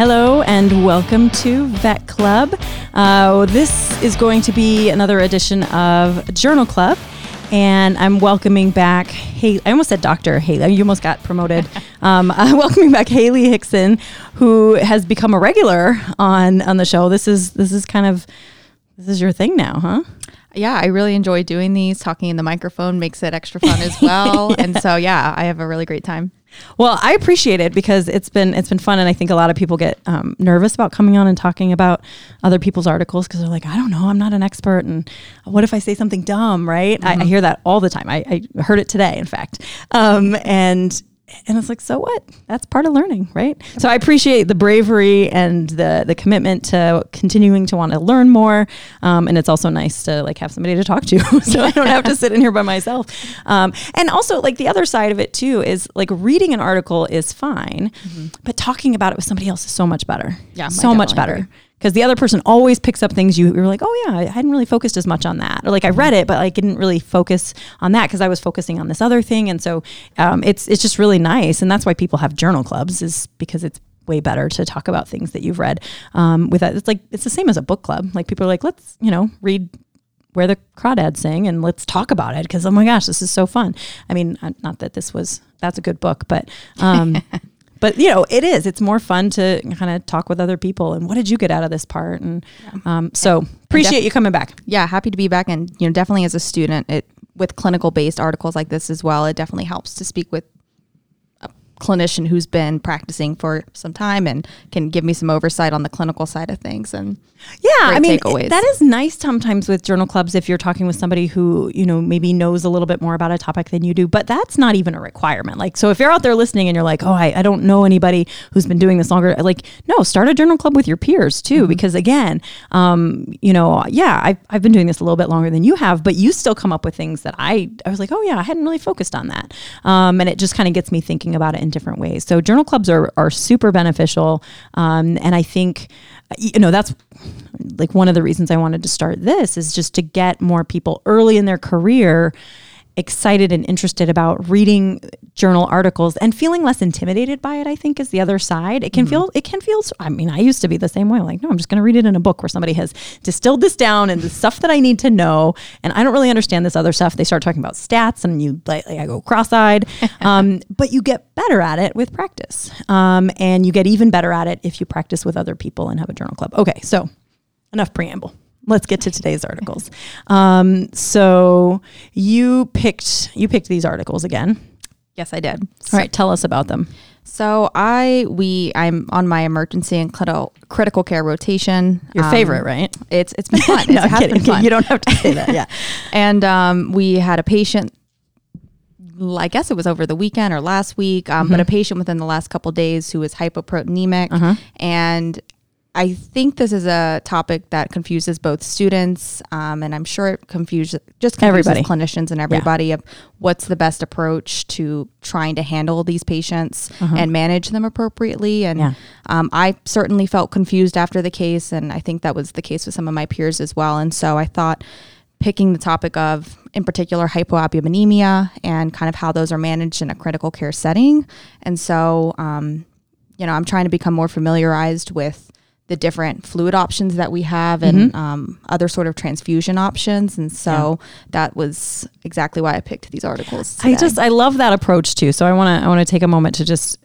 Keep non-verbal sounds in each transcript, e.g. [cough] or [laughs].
Hello and welcome to Vet Club. Uh, this is going to be another edition of Journal Club, and I'm welcoming back. Hey, I almost said Doctor Haley. You almost got promoted. [laughs] um, [laughs] I'm welcoming back Haley Hickson, who has become a regular on on the show. This is this is kind of this is your thing now, huh? Yeah, I really enjoy doing these. Talking in the microphone makes it extra fun as [laughs] well. yeah. And so, yeah, I have a really great time. Well, I appreciate it because it's been it's been fun, and I think a lot of people get um, nervous about coming on and talking about other people's articles because they're like, I don't know, I'm not an expert, and what if I say something dumb, right? Mm-hmm. I, I, mm-hmm. hear that all the time. I, I heard it today, in fact, um, and and it's like, so what? That's part of learning, right? So I appreciate the bravery and the the commitment to continuing to want to learn more. Um, and it's also nice to like have somebody to talk to, [laughs] so I don't have to sit in here by myself. Um, and also, like the other side of it too is like reading an article is fine, mm-hmm. but talking about it with somebody else is so much better. Yeah, so much better. Agree because the other person always picks up things you were like, oh yeah, I hadn't really focused as much on that, or like I read it, but I didn't really focus on that because I was focusing on this other thing, and so um, it's it's just really nice, and that's why people have journal clubs is because it's way better to talk about things that you've read. Um, with that, it's like it's the same as a book club. Like people are like, let's you know read where the crawdads sing and let's talk about it because oh my gosh this is so fun i mean uh, not that this was that's a good book but um, [laughs] but you know it is. It's more fun to kind of talk with other people and what did you get out of this part? And um, so appreciate def- you coming back. Yeah happy to be back. And you know definitely as a student it with clinical based articles like this as well it definitely helps to speak with a clinician who's been practicing for some time and can give me some oversight on the clinical side of things. And yeah i mean takeaways. that is nice sometimes with journal clubs if you're talking with somebody who you know maybe knows a little bit more about a topic than you do but that's not even a requirement like so if you're out there listening and you're like oh i, I don't know anybody who's been doing this longer like no start a journal club with your peers too mm-hmm. because again um, you know yeah I've, I've been doing this a little bit longer than you have but you still come up with things that i i was like oh yeah i hadn't really focused on that um, and it just kind of gets me thinking about it in different ways. So journal clubs are are super beneficial, um, and I think you know that's like one of the reasons I wanted to start this is just to get more people early in their career excited and interested about reading journal articles and feeling less intimidated by it i think is the other side. It can mm-hmm. feel it can feel i mean i used to be the same way. Like no i'm just going to read it in a book where somebody has distilled this down and the stuff that i need to know and i don't really understand this other stuff. They start talking about stats and you like, i go cross-eyed. [laughs] Um, but you get better at it with practice. Um, and you get even better at it if you practice with other people and have a journal club. Okay so enough preamble let's get to today's articles. Um, so you picked you picked these articles again. Yes, I did. All right, tell us about them. So I we I'm on my emergency and critical critical care rotation. Your um, favorite, right? It's it's been fun. [laughs] no, it has been fun. You don't have to say that. Yeah. [laughs] and um, we had a patient. I guess it was over the weekend or last week, um, mm-hmm. but a patient within the last couple days who was hypoproteinemic, uh-huh. and I think this is a topic that confuses both students, um, and I'm sure it confuses just confuses everybody. clinicians and everybody yeah. of what's the best approach to trying to handle these patients uh-huh. and manage them appropriately. And yeah. um, I certainly felt confused after the case, and I think that was the case with some of my peers as well. And so I thought picking the topic of, in particular, hypoalbuminemia and kind of how those are managed in a critical care setting. And so, um, you know, I'm trying to become more familiarized with the different fluid options that we have and mm-hmm. um, other sort of transfusion options. And so yeah. that was exactly why I picked these articles. Today. I just I love that approach too. So I want to I want to take a moment to just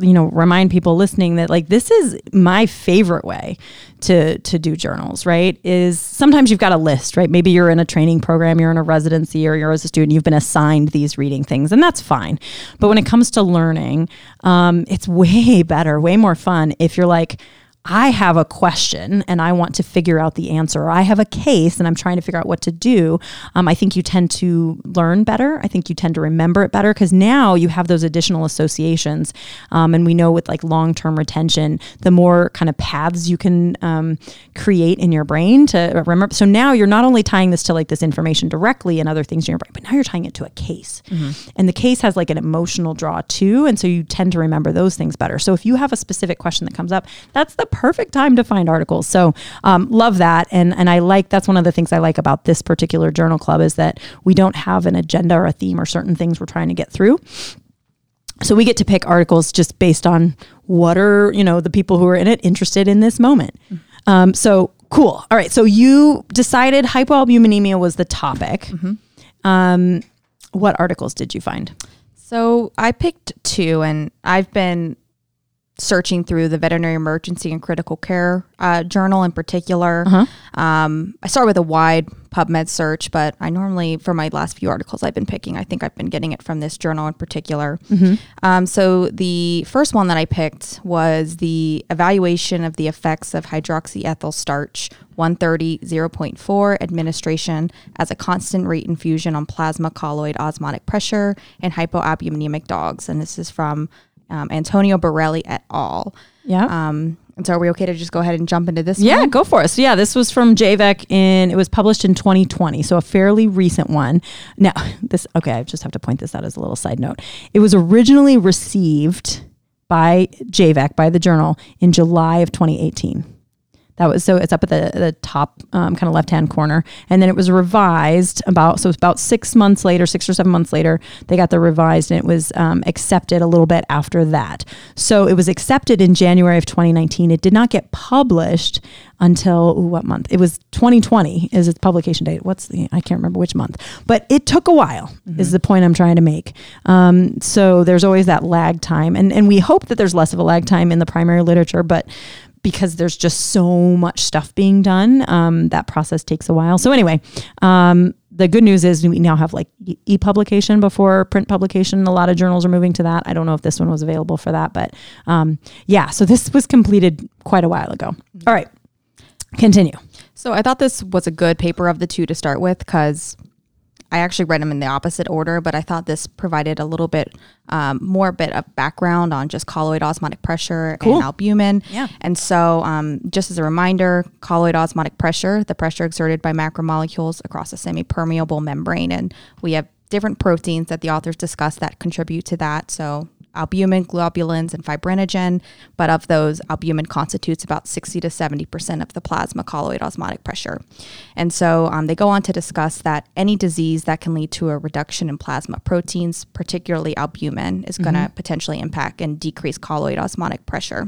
you know remind people listening that like this is my favorite way to to do journals right is sometimes you've got a list right maybe you're in a training program you're in a residency or you're as a student you've been assigned these reading things and that's fine but when it comes to learning um, it's [laughs] way better way more fun if you're like I have a question and I want to figure out the answer, or I have a case and I'm trying to figure out what to do, um, I think you tend to learn better. I think you tend to remember it better because now you have those additional associations. Um, and we know with like long term retention, the more kind of paths you can um, create in your brain to remember. So now you're not only tying this to like this information directly and other things in your brain, but now you're tying it to a case. Mm-hmm. And the case has like an emotional draw too. And so you tend to remember those things better. So if you have a specific question that comes up, that's the perfect time to find articles. So um, love that, and and I like that's one of the things I like about this particular journal club is that we don't have an agenda or a theme or certain things we're trying to get through. So we get to pick articles just based on what are you know the people who are in it interested in this moment. Um, so cool. All right. So you decided hypoalbuminemia was the topic. Um, what articles did you find? So I picked two, and I've been searching through the veterinary emergency and critical care uh, journal in particular. Um, I start with a wide PubMed search, but I normally, for my last few articles I've been picking, I think I've been getting it from this journal in particular. Um, so the first one that I picked was the evaluation of the effects of hydroxyethyl starch 130 0.4 administration as a constant rate infusion on plasma colloid osmotic pressure in hypoalbuminemic dogs. And this is from um, Antonio Borrelli et al. Yeah. Um, and so are we okay to just go ahead and jump into this one? Yeah, one? go for it. So yeah, this was from JVEC in it was published in 2020, so a fairly recent one. Now, [laughs] this okay, I just have to point this out as a little side note. It was originally received by JVEC by the journal in July of 2018. That was so it's up at the the top um, kind of left hand corner, and then it was revised about so it's about six months later, six or seven months later, they got the revised, and it was um, accepted a little bit after that. So it was accepted in January of 2019. It did not get published until ooh, what month? It was 2020 is its publication date. What's the I can't remember which month, but it took a while. Is the point I'm trying to make. Um, so there's always that lag time, and and we hope that there's less of a lag time in the primary literature, but because there's just so much stuff being done. Um, that process takes a while. So anyway, um, the good news is we now have like e- e-publication before print publication. A lot of journals are moving to that. I don't know if this one was available for that, but um, yeah. So this was completed quite a while ago. All right, continue. So I thought this was a good paper of the two to start with because I actually read them in the opposite order, but I thought this provided a little bit um, more bit of background on just colloid osmotic pressure Cool. and albumin. Yeah. And so, um, just as a reminder, colloid osmotic pressure, the pressure exerted by macromolecules across a semi-permeable membrane, and we have different proteins that the authors discuss that contribute to that. So albumin, globulins, and fibrinogen. But of those, albumin constitutes about 60 to 70% of the plasma colloid osmotic pressure. And so um, they go on to discuss that any disease that can lead to a reduction in plasma proteins, particularly albumin, is going to potentially impact and decrease colloid osmotic pressure.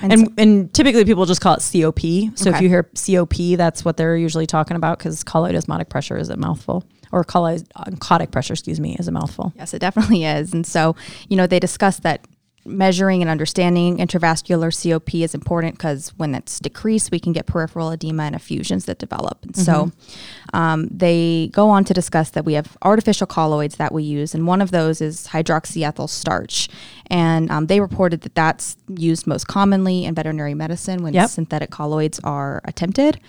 And and, typically people just call it COP. So if you hear COP, that's what they're usually talking about because colloid osmotic pressure is a mouthful, or oncotic pressure, excuse me, is a mouthful. Yes, it definitely is. And so, you know, they discuss that measuring and understanding intravascular COP is important because when it's decreased, we can get peripheral edema and effusions that develop. And so mm-hmm. Um, they go on to discuss that we have artificial colloids that we use, and one of those is hydroxyethyl starch. And um, they reported that that's used most commonly in veterinary medicine when Yep. synthetic colloids are attempted.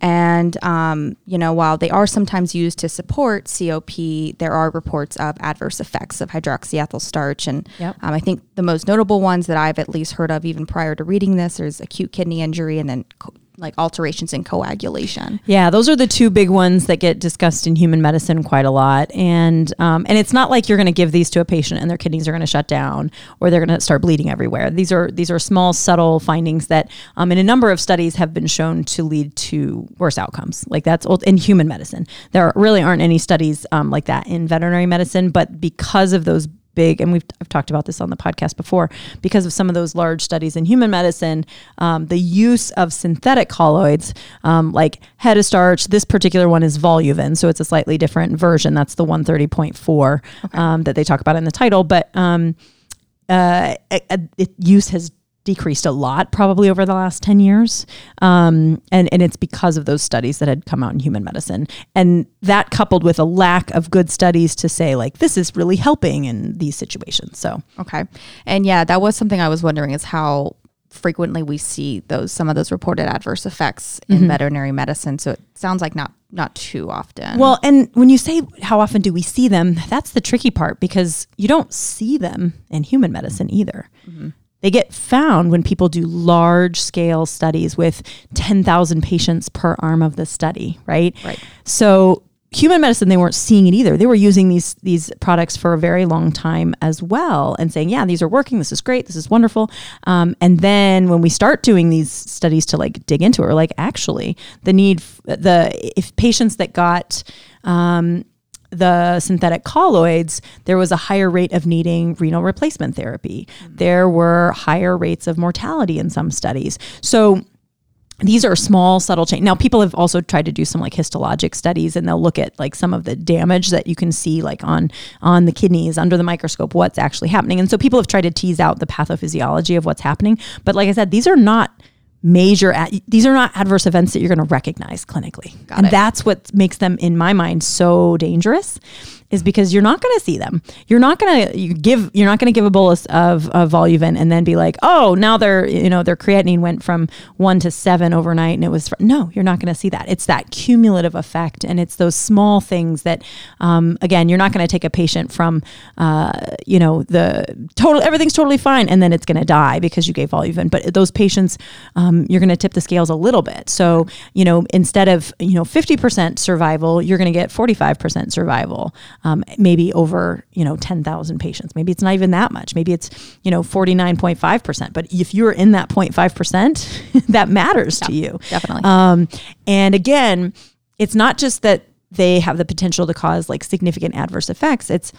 And, um, you know, while they are sometimes used to support COP, there are reports of adverse effects of hydroxyethyl starch. And Yep. um, I think the most notable ones that I've at least heard of even prior to reading this is acute kidney injury and then co- like alterations in coagulation. Yeah, those are the two big ones that get discussed in human medicine quite a lot, and um, and it's not like you're going to give these to a patient and their kidneys are going to shut down or they're going to start bleeding everywhere. These are these are small, subtle findings that, um, in a number of studies, have been shown to lead to worse outcomes. Like that's old in human medicine. There really aren't any studies um, like that in veterinary medicine, but because of those big, and we've I've talked about this on the podcast before, because of some of those large studies in human medicine, um, the use of synthetic colloids um, like Hetastarch. This particular one is Voluven, so it's a slightly different version. That's the 130.4 um, that they talk about in the title, but um, uh, it, it, use has decreased a lot probably over the last 10 years um, and, and it's because of those studies that had come out in human medicine and that coupled with a lack of good studies to say like this is really helping in these situations so Okay. And yeah, that was something I was wondering is how frequently we see those some of those reported adverse effects in veterinary medicine. So it sounds like not not too often. Well, and when you say how often do we see them, that's the tricky part because you don't see them in human medicine either. They get found when people do large scale studies with 10,000 patients per arm of the study, right? Right. So human medicine they weren't seeing it either. They were using these these products for a very long time as well and saying, "Yeah, these are working. This is great. This is wonderful." Um, and then when we start doing these studies to like dig into it, we're like, actually, the need f- the if patients that got um, the synthetic colloids, there was a higher rate of needing renal replacement therapy. Mm. There were higher rates of mortality in some studies. So these are small subtle change now people have also tried to do some like histologic studies and they'll look at like some of the damage that you can see like on on the kidneys under the microscope what's actually happening and so people have tried to tease out the pathophysiology of what's happening but like i said these are not major ad- these are not adverse events that you're going to recognize clinically Got and it. that's what makes them in my mind so dangerous is because you're not going to see them. You're not going to give you're not going to give a bolus of, of Voluven and then be like, "Oh, now their you know, their creatinine went from 1 to 7 overnight and it was fr-. no, you're not going to see that. It's that cumulative effect and it's those small things that um, again, you're not going to take a patient from uh, you know, the total everything's totally fine and then it's going to die because you gave Voluven. But those patients um, you're going to tip the scales a little bit. So, you know, instead of, you know, 50% survival, you're going to get 45% survival um, maybe over you know 10,000 patients. Maybe it's not even that much. Maybe it's you know 49.5 percent. But if you're in that 0.5 percent, [laughs] that matters to you. definitely. Um, and again, it's not just that they have the potential to cause like significant adverse effects. It's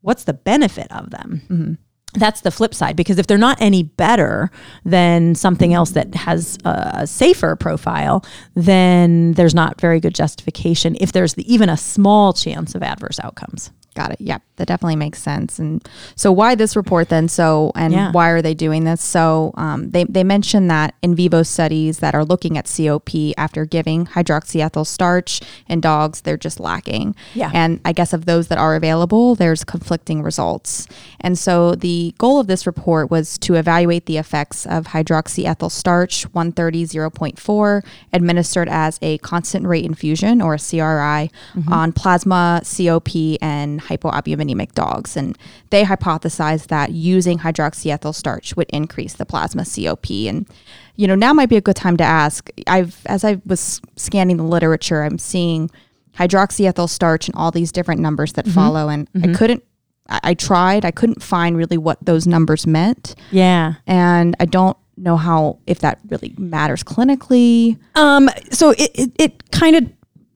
what's the benefit of them. That's the flip side because if they're not any better than something else that has a safer profile, then there's not very good justification if there's the, even a small chance of adverse outcomes. Got it. Yeah, that definitely makes sense. And so, why this report then? So, and Yeah. why are they doing this? So, um, they they mentioned that in vivo studies that are looking at COP after giving hydroxyethyl starch in dogs, they're just lacking. Yeah. And I guess of those that are available, there's conflicting results. And so, the goal of this report was to evaluate the effects of hydroxyethyl starch 130 0.4 administered as a constant rate infusion or a CRI on plasma, COP, and hypoalbuminemic dogs. And they hypothesized that using hydroxyethyl starch would increase the plasma COP. And, you know, now might be a good time to ask. I've, as I was scanning the literature, I'm seeing hydroxyethyl starch and all these different numbers that follow. And I couldn't, I, I tried, I couldn't find really what those numbers meant. Yeah. And I don't know how, if that really matters clinically. Um, so it, it, it kind of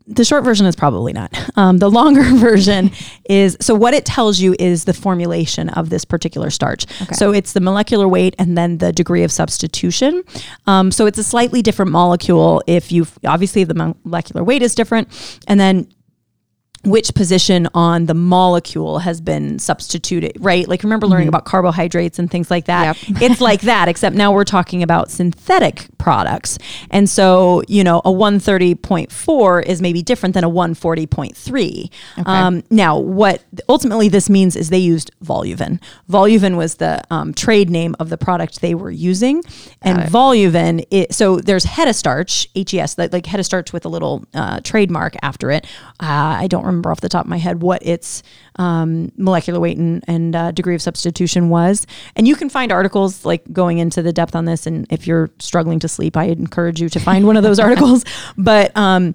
the short version is probably not. Um, the longer [laughs] version is so what it tells you is the formulation of this particular starch. So it's the molecular weight and then the degree of substitution. Um, so it's a slightly different molecule. If you obviously the molecular weight is different, and then which position on the molecule has been substituted, right? Like remember learning about carbohydrates and things like that. Yep. [laughs] it's like that, except now we're talking about synthetic products. And so, you know, a 130.4 is maybe different than a 140.3. Um, now, what ultimately this means is they used Voluven. Voluven was the um, trade name of the product they were using. And Voluven, it, so there's Hetastarch, HES, like, like Hetastarch with a little uh, trademark after it. Uh, I don't remember off the top of my head what its um, molecular weight and, and uh, degree of substitution was. And you can find articles like going into the depth on this. And if you're struggling to sleep, I encourage you to find one of those [laughs] articles. But um,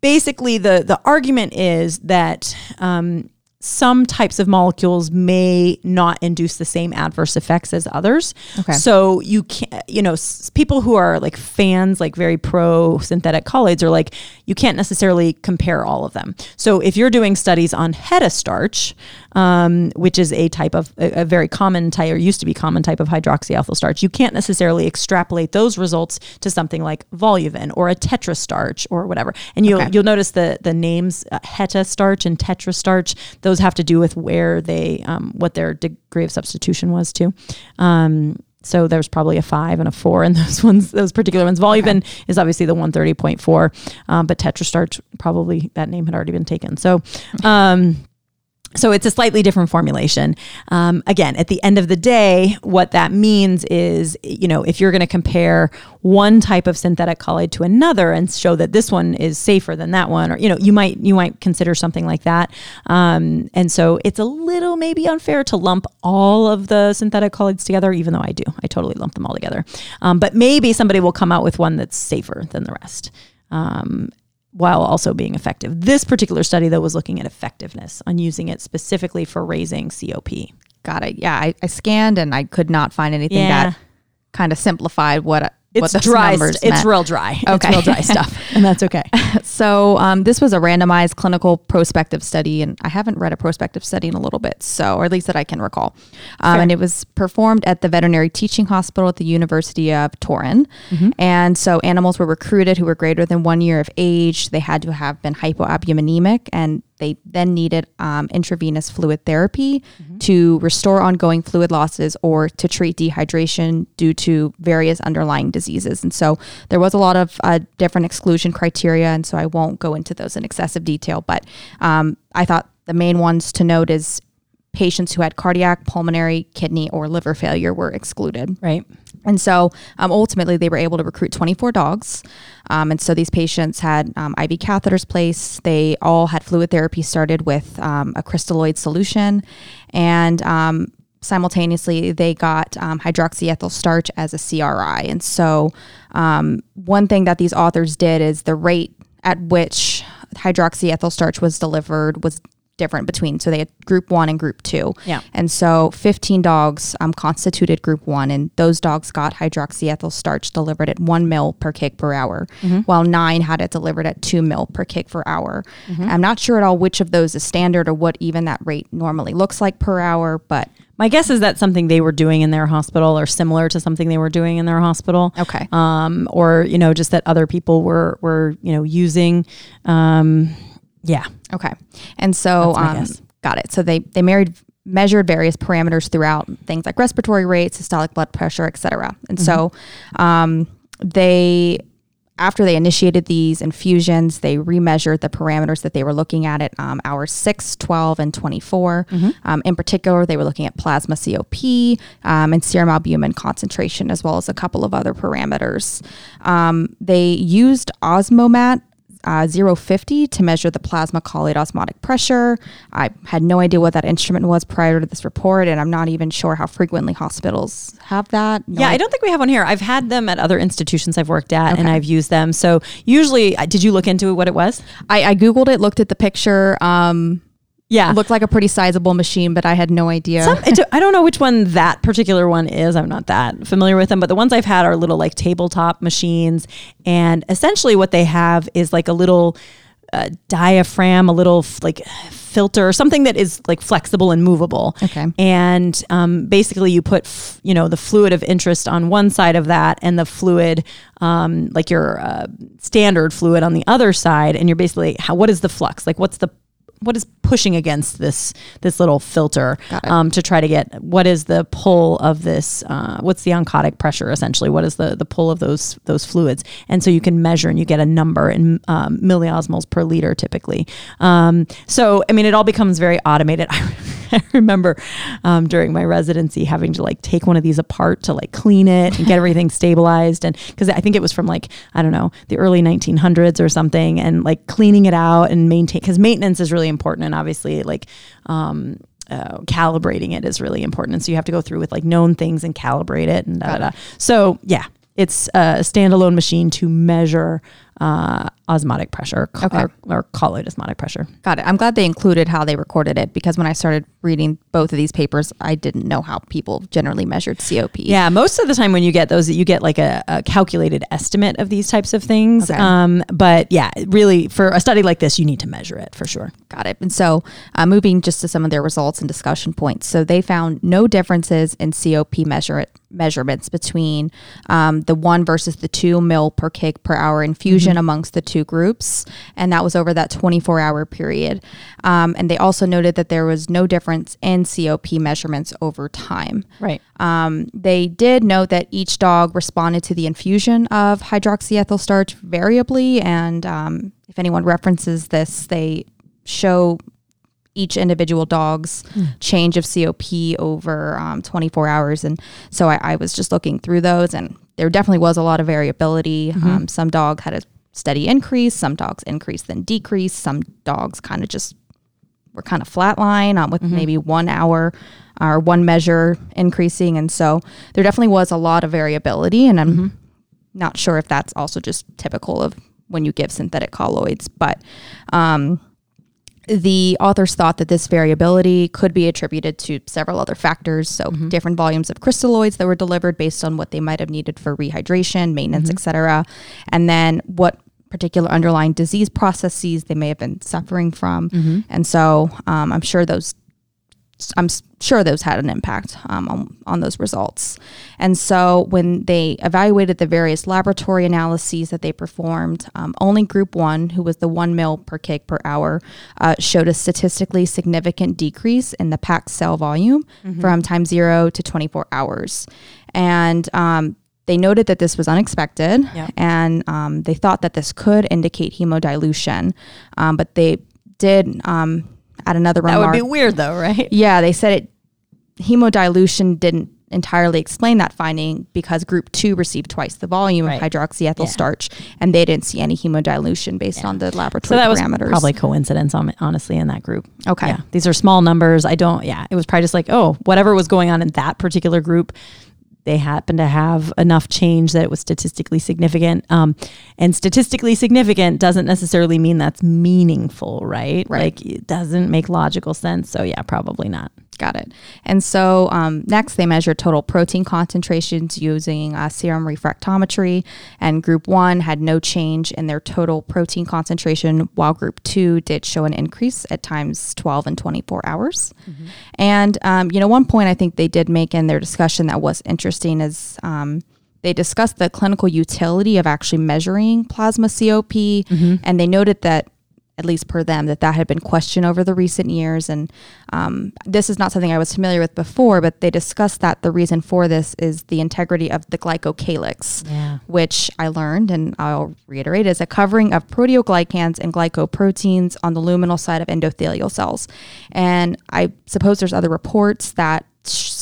basically, the the argument is that. Um, some types of molecules may not induce the same adverse effects as others. Okay. So you can't, you know, s- people who are like fans, like very pro synthetic colloids, are like, you can't necessarily compare all of them. So if you're doing studies on hetastarch, um, which is a type of a, a very common type or used to be common type of hydroxyethyl starch, you can't necessarily extrapolate those results to something like Voluven or a tetra starch or whatever. And you'll Okay. you'll notice the the names uh, hetastarch and tetra starch. those have to do with where they um, what their degree of substitution was too. Um, so there's probably a five and a four in [laughs] those ones, those particular ones. Voluven is obviously the 130.4, um, but tetrastarch probably that name had already been taken. So, um, so it's a slightly different formulation. Um, again, at the end of the day, what that means is, you know, if you're going to compare one type of synthetic colloid to another and show that this one is safer than that one, or you know, you might you might consider something like that. Um, and so it's a little maybe unfair to lump all of the synthetic colloids together, even though I do, I totally lump them all together. Um, but maybe somebody will come out with one that's safer than the rest. Um, while also being effective. This particular study, though, was looking at effectiveness on using it specifically for raising COP. Got it. Yeah, I, I scanned and I could not find anything Yeah. that kind of simplified what It's dry. It's meant. real dry. It's Okay. real dry stuff, [laughs] and that's okay. [laughs] So um, this was a randomized clinical prospective study, and I haven't read a prospective study in a little bit, so or at least that I can recall. Um, Fair. and it was performed at the Veterinary Teaching Hospital at the University of Turin. Mm-hmm. And so animals were recruited who were greater than one year of age. They had to have been hypoalbuminemic, and they then needed um, intravenous fluid therapy to restore ongoing fluid losses or to treat dehydration due to various underlying diseases. And so there was a lot of uh, different exclusion criteria, and so I won't go into those in excessive detail. But um, I thought the main ones to note is patients who had cardiac, pulmonary, kidney, or liver failure were excluded. Right. And so um, ultimately, they were able to recruit 24 dogs. Um, and so these patients had um, IV catheters placed. They all had fluid therapy started with um, a crystalloid solution. And um, simultaneously, they got um, hydroxyethyl starch as a CRI. And so, um, one thing that these authors did is the rate at which hydroxyethyl starch was delivered was different between so they had group one and group two Yeah. and so 15 dogs um, constituted group one, and those dogs got hydroxyethyl starch delivered at one mil per kick per hour, while nine had it delivered at two mil per kick per hour. I'm not sure at all which of those is standard or what even that rate normally looks like per hour, but My guess is that's something they were doing in their hospital, or similar to something they were doing in their hospital. okay. Um, or you know, just that other people were were you know using. Um, yeah. Okay. And so, um, got it. So they, they married, measured various parameters throughout things like respiratory rates, systolic blood pressure, et cetera. And so, um, they, after they initiated these infusions, they remeasured the parameters that they were looking at at um, hours 6, 12, and 24. Um, in particular, they were looking at plasma COP um, and serum albumin concentration, as well as a couple of other parameters. Um, they used Osmomat uh, 050 to measure the plasma colloid osmotic pressure. I had no idea what that instrument was prior to this report, and I'm not even sure how frequently hospitals have that. No Yeah, I idea. don't think we have one here. I've had them at other institutions I've worked at, and I've used them. So usually, uh, did you look into what it was? I, I googled it, looked at the picture. Um, Yeah, it looked like a pretty sizable machine, but I had no idea. Some, I don't- I don't know which one that particular one is. I'm not that familiar with them, but the ones I've had are little like tabletop machines, and essentially what they have is like a little uh, diaphragm, a little f- like filter, something that is like flexible and movable. Okay. And um, basically, you put f- you know the fluid of interest on one side of that, and the fluid um, like your uh, standard fluid on the other side, and you're basically how what is the flux? Like what's the what is pushing against this this little filter um, to try to get what is the pull of this uh, what's the oncotic pressure essentially? What is the the pull of those those fluids? And so you can measure and you get a number in um, milliosmoles per liter typically. Um, so i mean it all becomes very automated [laughs] I [laughs] remember um, during my residency having to like take one of these apart to like clean it and get everything stabilized and because I think it was from like I don't know the early 1900s or something and like cleaning it out and maintain because maintenance is really important and obviously like um, uh, calibrating it is really important and so you have to go through with like known things and calibrate it and da, da, da. so yeah it's a standalone machine to measure uh, osmotic pressure Okay. or, or colloid osmotic pressure Got it. I'm glad they included how they recorded it because when I started reading both of these papers, I didn't know how people generally measured COP. Yeah, most of the time when you get those, you get like a, a calculated estimate of these types of things. Okay. Um, but yeah, really, for a study like this, you need to measure it for sure. Got it. And so, uh, moving just to some of their results and discussion points. So, they found no differences in COP measure measurements between um, the one versus the two mil per kg per hour infusion amongst the two groups. And that was over that 24 hour period. Um, and they also noted that there was no difference in COP measurements over time. Right. Um, they did note that each dog responded to the infusion of hydroxyethyl starch variably, and um, if anyone references this, they show each individual dog's change of COP over um, 24 hours. And so I, I was just looking through those, and there definitely was a lot of variability. Um, some dog had a steady increase, some dogs increase then decrease. some dogs kind of just were kind of flatline um, with maybe one hour or one measure increasing. And so there definitely was a lot of variability. And I'm not sure if that's also just typical of when you give synthetic colloids. But um, the authors thought that this variability could be attributed to several other factors. So, Mm-hmm. different volumes of crystalloids that were delivered based on what they might have needed for rehydration, maintenance, Mm-hmm. et cetera. And then what particular underlying disease processes they may have been suffering from. Mm-hmm. And so, um, I'm sure those. I'm sure those had an impact um, on, on those results. And so, when they evaluated the various laboratory analyses that they performed, um, only group one, who was the one mil per kg per hour, uh, showed a statistically significant decrease in the packed cell volume from time zero to 24 hours. And um, they noted that this was unexpected, Yep. and um, they thought that this could indicate hemodilution. Um, but they did um, add another That remark. That would be weird though, right? Yeah, they said it hemodilution didn't entirely explain that finding because group two received twice the volume Right. of hydroxyethyl Yeah. starch and they didn't see any hemodilution based on the So laboratory that was parameters. probably coincidence, honestly, in that group. Okay. Yeah, these are small numbers. I don't. Yeah, it was probably just like, oh, whatever was going on in that particular group, they happened to have enough change that it was statistically significant. Um, and statistically significant doesn't necessarily mean that's meaningful, right? Right. Like it doesn't make logical sense. So yeah, probably not. Got it. And so um, next, they measured total protein concentrations using uh, serum refractometry. And group one had no change in their total protein concentration, while group two did show an increase at times 12 and 24 hours. And, um, you know, one point I think they did make in their discussion that was interesting is. Um, they discussed the clinical utility of actually measuring plasma COP, and they noted that at least per them, that that had been questioned over the recent years. And um, this is not something I was familiar with before, but they discussed that the reason for this is the integrity of the glycocalyx, Yeah. which I learned, and I'll reiterate, is a covering of proteoglycans and glycoproteins on the luminal side of endothelial cells. And I suppose there's other reports that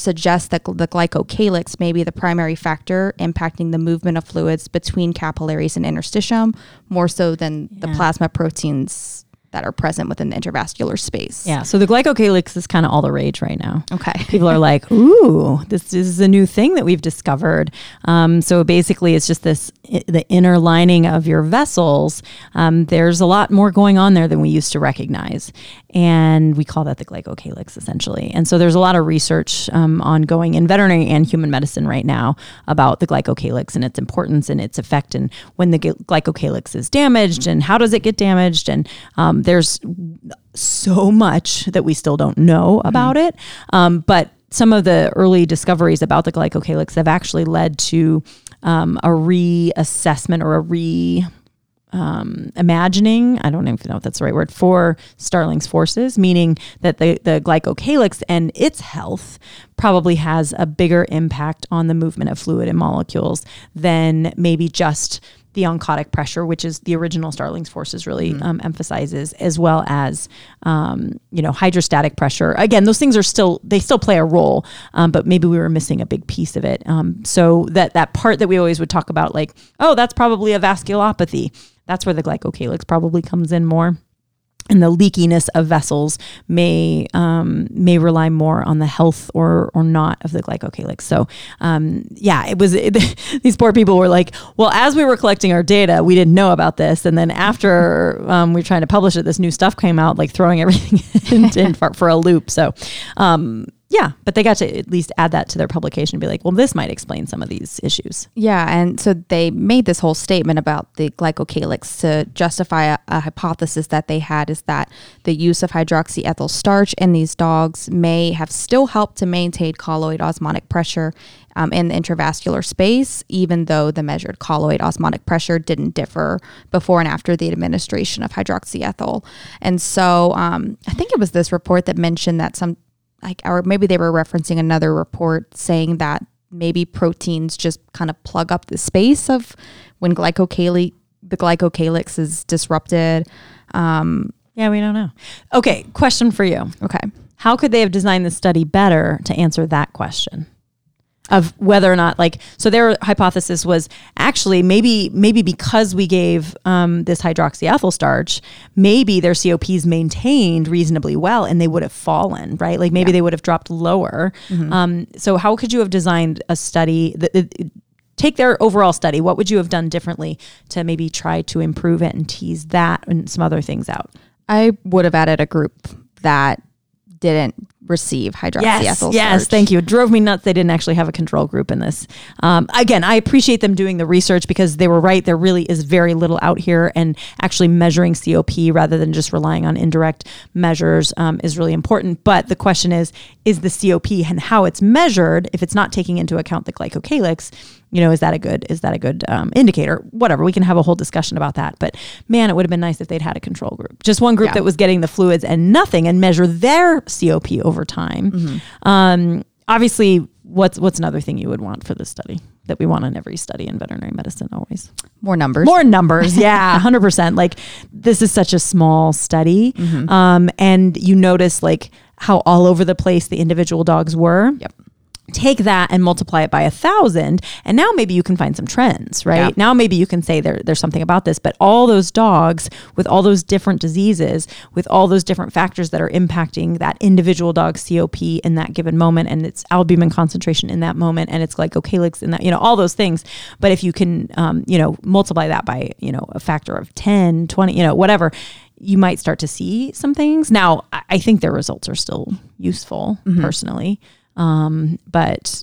sh- suggest that the glycocalyx may be the primary factor impacting the movement of fluids between capillaries and interstitium more so than the plasma proteins that are present within the intravascular space. Yeah. So the glycocalyx is kind of all the rage right now. Okay. [laughs] People are like, "Ooh, this is a new thing that we've discovered." Um, so basically, it's just this the inner lining of your vessels. Um, there's a lot more going on there than we used to recognize, and we call that the glycocalyx essentially. And so there's a lot of research um, ongoing in veterinary and human medicine right now about the glycocalyx and its importance and its effect, and when the glycocalyx is damaged, and how does it get damaged, and um, there's so much that we still don't know about it. Um, but some of the early discoveries about the glycocalyx have actually led to um, a reassessment or a re um, imagining, I don't even know if that's the right word, for Starling's forces, meaning that the, the glycocalyx and its health probably has a bigger impact on the movement of fluid and molecules than maybe just the oncotic pressure, which is the original Starling's forces really um, emphasizes, as well as um, you know hydrostatic pressure. Again, those things are still they still play a role, um, but maybe we were missing a big piece of it. Um, so that that part that we always would talk about, like oh, that's probably a vasculopathy. That's where the glycocalyx probably comes in more and the leakiness of vessels may um, may rely more on the health or or not of the glycocalyx. So um, yeah, it was it, [laughs] these poor people were like, well, as we were collecting our data, we didn't know about this, and then after [laughs] um, we were trying to publish it, this new stuff came out, like throwing everything [laughs] in, in for, for a loop. So. Yeah, but they got to at least add that to their publication and be like, well, this might explain some of these issues. Yeah, and so they made this whole statement about the glycocalyx to justify a, a hypothesis that they had is that the use of hydroxyethyl starch in these dogs may have still helped to maintain colloid osmotic pressure um, in the intravascular space, even though the measured colloid osmotic pressure didn't differ before and after the administration of hydroxyethyl. And so um, I think it was this report that mentioned that some like or maybe they were referencing another report saying that maybe proteins just kind of plug up the space of when glycocalyx the glycocalyx is disrupted. Um, Yeah, we don't know. Okay, question for you. okay. How could they have designed the study better to answer that question? Of whether or not, like, so their hypothesis was actually maybe maybe because we gave um, this hydroxyethyl starch, maybe their COPs maintained reasonably well, and they would have fallen, right? Like maybe they would have dropped lower. Um, so how could you have designed a study that, that take their overall study? What would you have done differently to maybe try to improve it and tease that and some other things out? I would have added a group that didn't receive hydroxyethyl Yes, starch. yes, thank you. It drove me nuts. They didn't actually have a control group in this. Um, again, I appreciate them doing the research because they were right. There really is very little out here, and actually measuring COP rather than just relying on indirect measures um, is really important. But the question is, is the COP and how it's measured? If it's not taking into account the glycocalyx, you know, is that a good is that a good um, indicator? Whatever, we can have a whole discussion about that. But man, it would have been nice if they'd had a control group, just one group Yeah. that was getting the fluids and nothing, and measure their COP over time. Um, obviously, what's what's another thing you would want for this study that we want in every study in veterinary medicine always More numbers. more numbers [laughs] yeah 100% like this is such a small study um, and you notice like how all over the place the individual dogs were Yep. Take that and multiply it by a thousand and now maybe you can find some trends right? Yeah. now maybe you can say there, there's something about this but all those dogs with all those different diseases with all those different factors that are impacting that individual dog's cop in that given moment and its albumin concentration in that moment and its glycocalyx in that you know all those things. But if you can um, you know multiply that by you know a factor of 10 20 you know whatever you might start to see some things. Now i I think their results are still useful personally um, but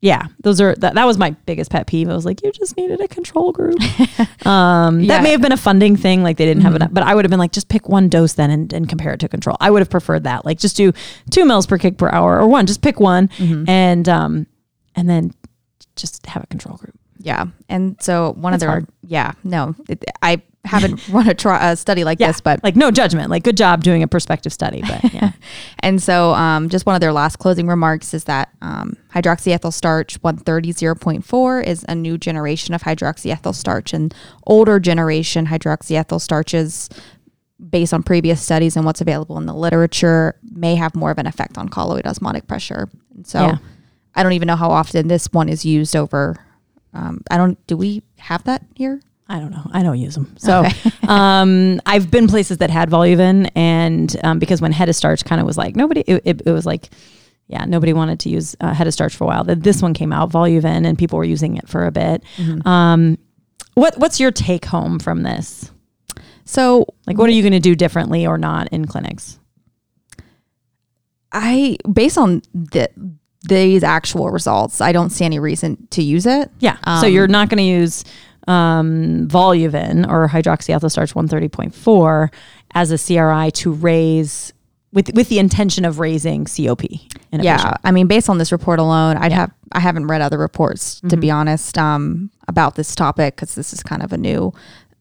yeah, those are that, that was my biggest pet peeve. I was like, you just needed a control group. [laughs] um, Yeah. That may have been a funding thing, like they didn't have enough, but I would have been like, just pick one dose then and, and compare it to control. I would have preferred that, like just do two mils per kick per hour or one, just pick one and um, and then just have a control group. Yeah. And so one That's of their hard. yeah, no, it, I haven't run a, a study like Yeah, this, but like no judgment, like good job doing a prospective study, but [laughs] yeah, And so, um, just one of their last closing remarks is that um, hydroxyethyl starch 130.0.4 is a new generation of hydroxyethyl starch, and older generation hydroxyethyl starches, based on previous studies and what's available in the literature, may have more of an effect on colloid osmotic pressure. And so, Yeah. I don't even know how often this one is used over. Um, I don't. Do we have that here? I don't know. I don't use them. So [laughs] um, I've been places that had Voluven, and um, because when hetastarch kind of was like nobody, it, it, it was like, yeah, nobody wanted to use uh, hetastarch for a while. Then this one came out, Voluven, and people were using it for a bit. Um, what What's your take home from this? So Like, what are you going to do differently or not in clinics? I, based on the, these actual results, I don't see any reason to use it. Yeah. so you're not going to use um, Voluven or hydroxyethyl starch 130.4 as a CRI to raise with with the intention of raising COP. In a yeah, patient. I mean, based on this report alone, I'd have I haven't read other reports to be honest um, about this topic because this is kind of a new,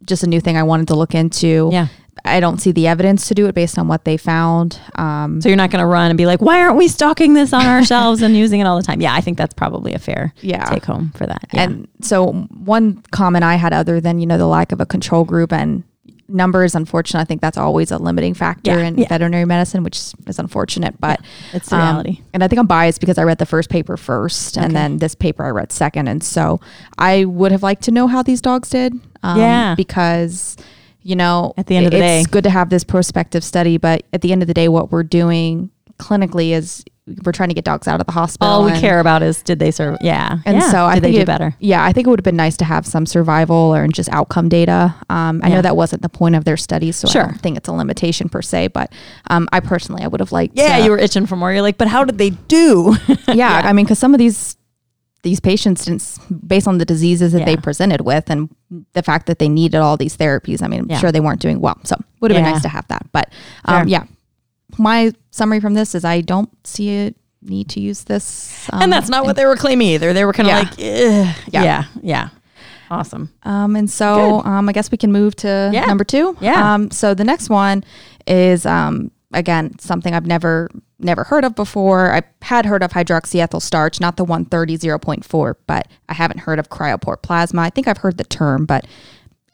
just a new thing I wanted to look into. Yeah. I don't see the evidence to do it based on what they found. Um, So you're not going to run and be like, why aren't we stocking this on [laughs] our shelves and using it all the time? Yeah, I think that's probably a fair Yeah. take home for that. Yeah. And so one comment I had other than, you know, the lack of a control group and numbers, unfortunately, I think that's always a limiting factor Yeah, in yeah. veterinary medicine, which is unfortunate, but it's the um, reality. and I think I'm biased because I read the first paper first and then this paper I read second. And so I would have liked to know how these dogs did. Um, Yeah. Because, you know, At the end of the it's day. It's good to have this prospective study, but at the end of the day, what we're doing clinically is we're trying to get dogs out of the hospital. all we and- care about is did they serve? Yeah. and Yeah. so I think they do it- better? Yeah, I think it would have been nice to have some survival or just outcome data. Um, I Yeah. know that wasn't the point of their study, so Sure. I don't think it's a limitation per se. But um, I personally, I would have liked. Yeah, to- you were itching for more. You're like, but how did they do? [laughs] yeah, I mean, because some of these these patients didn't, based on the diseases that they presented with and the fact that they needed all these therapies, I mean, I'm Yeah. sure they weren't doing well. So would have been nice to have that. But um, Fair. yeah, my summary from this is I don't see a need to use this. Um, and that's not what they were claiming either. They were kind of Yeah. like, Yeah. yeah, yeah. Awesome. Um, and so um, I guess we can move to Yeah. number two. Yeah. Um, so the next one is um, again something I've never never heard of before. I had heard of hydroxyethyl starch, not the 130 0.4, but I haven't heard of cryopoor plasma. I think I've heard the term, but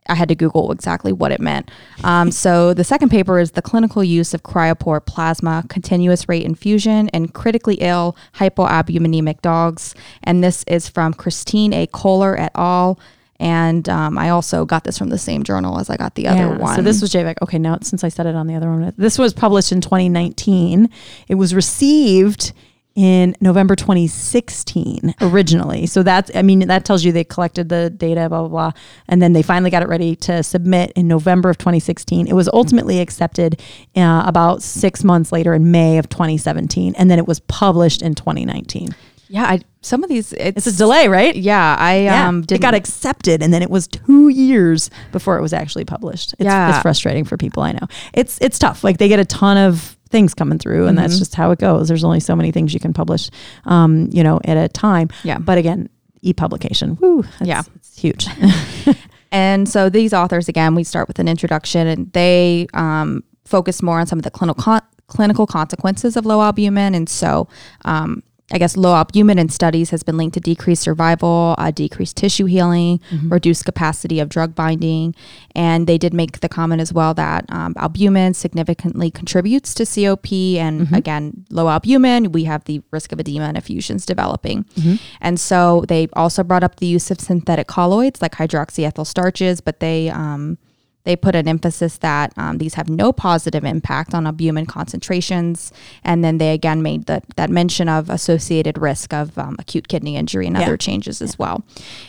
I had to Google exactly what it meant. Um, [laughs] so the second paper is the clinical use of cryopoor plasma continuous rate infusion in critically ill hypoalbuminemic dogs, and this is from Christine A. Culler et al. And um, I also got this from the same journal as I got the other one. So this was JVEC. Okay, now since I said it on the other one, this was published in 2019. It was received in November 2016 originally. So that's, I mean, that tells you they collected the data, blah, blah, blah. And then they finally got it ready to submit in November of 2016. It was ultimately accepted uh, about six months later in May of 2017. And then it was published in 2019. Yeah, I, some of these it's, it's a delay, right? Yeah, I yeah. um it got accepted, and then it was two years before it was actually published. It's, Yeah. it's frustrating for people. I know it's it's tough. Like they get a ton of things coming through, and that's just how it goes. There's only so many things you can publish, um, you know, at a time. Yeah. But again, e-publication, woo, that's- Yeah. it's huge. [laughs] And so these authors, again, we start with an introduction, and they um, focus more on some of the clinical con- clinical consequences of low albumin. And so, um, I guess low albumin in studies has been linked to decreased survival, uh, decreased tissue healing, reduced capacity of drug binding, and they did make the comment as well that um, albumin significantly contributes to COP. And again, low albumin, we have the risk of edema and effusions developing. And so they also brought up the use of synthetic colloids like hydroxyethyl starches, but they um, they put an emphasis that um, these have no positive impact on albumin concentrations, and then they again made the, that mention of associated risk of um, acute kidney injury and Yeah. other changes as well.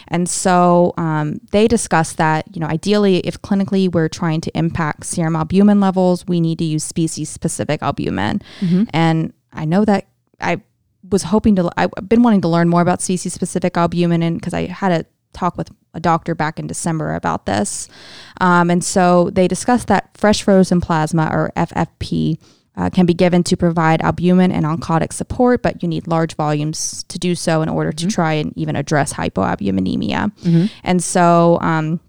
And so um, they discussed that you know ideally, if clinically we're trying to impact serum albumin levels, we need to use species-specific albumin. And I know that I was hoping to. I've been wanting to learn more about species-specific albumin, and because I had a talk with a doctor back in December about this. Um, and so they discussed that fresh frozen plasma or FFP uh, can be given to provide albumin and oncotic support, but you need large volumes to do so in order to try and even address hypoalbuminemia. And so, um,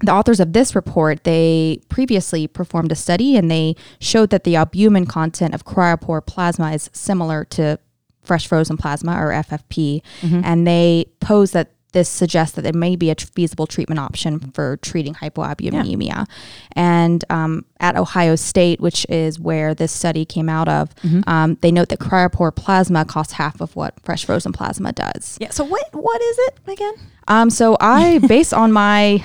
the authors of this report they previously performed a study and they showed that the albumin content of cryopoor plasma is similar to fresh frozen plasma or ffp and they pose that this suggests that it may be a feasible treatment option for treating hypoalbuminemia. And um, at Ohio State, which is where this study came out of, um, they note that cryopoor plasma costs half of what fresh frozen plasma does. yeah. So what what is it again? Um, so I, [laughs] based on my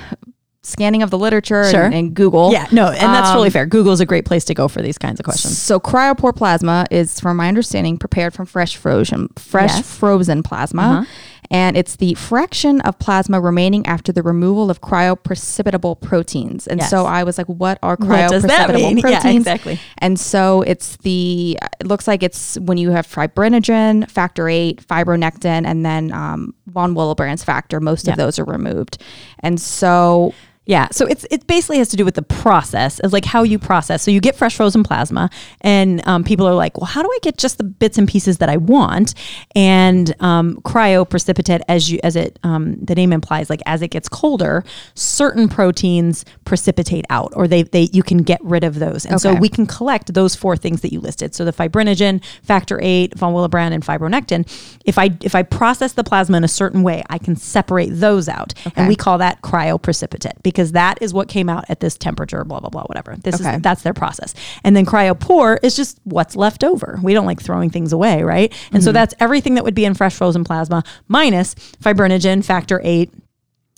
scanning of the literature Sure. and, and Google, Yeah. No, and that's um, totally fair. Google's a great place to go for these kinds of questions. So cryopoor plasma is, from my understanding, prepared from fresh frozen fresh Yes. frozen plasma, Uh-huh. and it's the fraction of plasma remaining after the removal of cryoprecipitable proteins. And Yes. so I was like, "What are cryoprecipitable mean? [laughs] Yeah, proteins?" exactly. And so it's the it looks like it's when you have fibrinogen, factor eight, fibronectin, and then um, von Willebrand's factor. Most Yeah. of those are removed, and so Yeah, so it's it basically has to do with the process, is like how you process. So you get fresh frozen plasma, and um, people are like, "Well, how do I get just the bits and pieces that I want?" And um, cryoprecipitate, as you as it um, the name implies, like as it gets colder, certain proteins precipitate out, or they they you can get rid of those, and so we can collect those four things that you listed. So the fibrinogen, factor eight, von Willebrand, and fibronectin. If I if I process the plasma in a certain way, I can separate those out, Okay. and we call that cryoprecipitate because that is what came out at this temperature. Blah blah blah, whatever. This Okay. is that's their process. And then cryopoor is just what's left over. We don't like throwing things away, right? And Mm-hmm. so that's everything that would be in fresh frozen plasma minus fibrinogen, factor eight,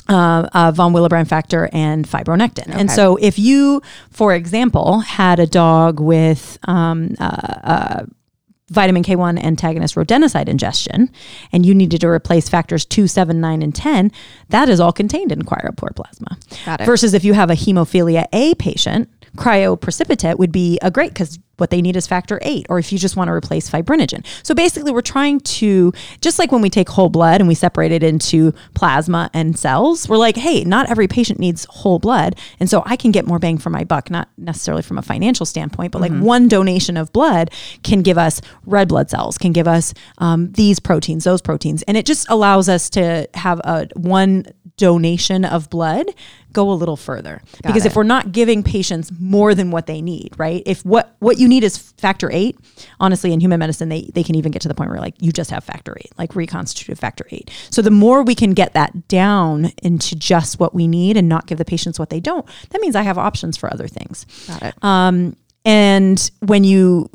uh, uh, von Willebrand factor and fibronectin. And so, if you, for example, had a dog with um, uh, uh, vitamin K1 antagonist rodenticide ingestion, and you needed to replace factors 2, 7, 9, and 10, that is all contained in cryopoor plasma. Got it. Versus if you have a hemophilia A patient, cryoprecipitate would be a great because what they need is factor eight, or if you just want to replace fibrinogen. So basically, we're trying to, just like when we take whole blood and we separate it into plasma and cells, we're like, hey, not every patient needs whole blood. And so I can get more bang for my buck, not necessarily from a financial standpoint, but like one donation of blood can give us red blood cells, can give us um, these proteins, those proteins. And it just allows us to have a one donation of blood go a little further because it. if we're not giving patients more than what they need right if what what you need is factor 8 honestly in human medicine they they can even get to the point where like you just have factor 8 like reconstitutive factor 8 so the more we can get that down into just what we need and not give the patients what they don't that means i have options for other things got it. um, and when you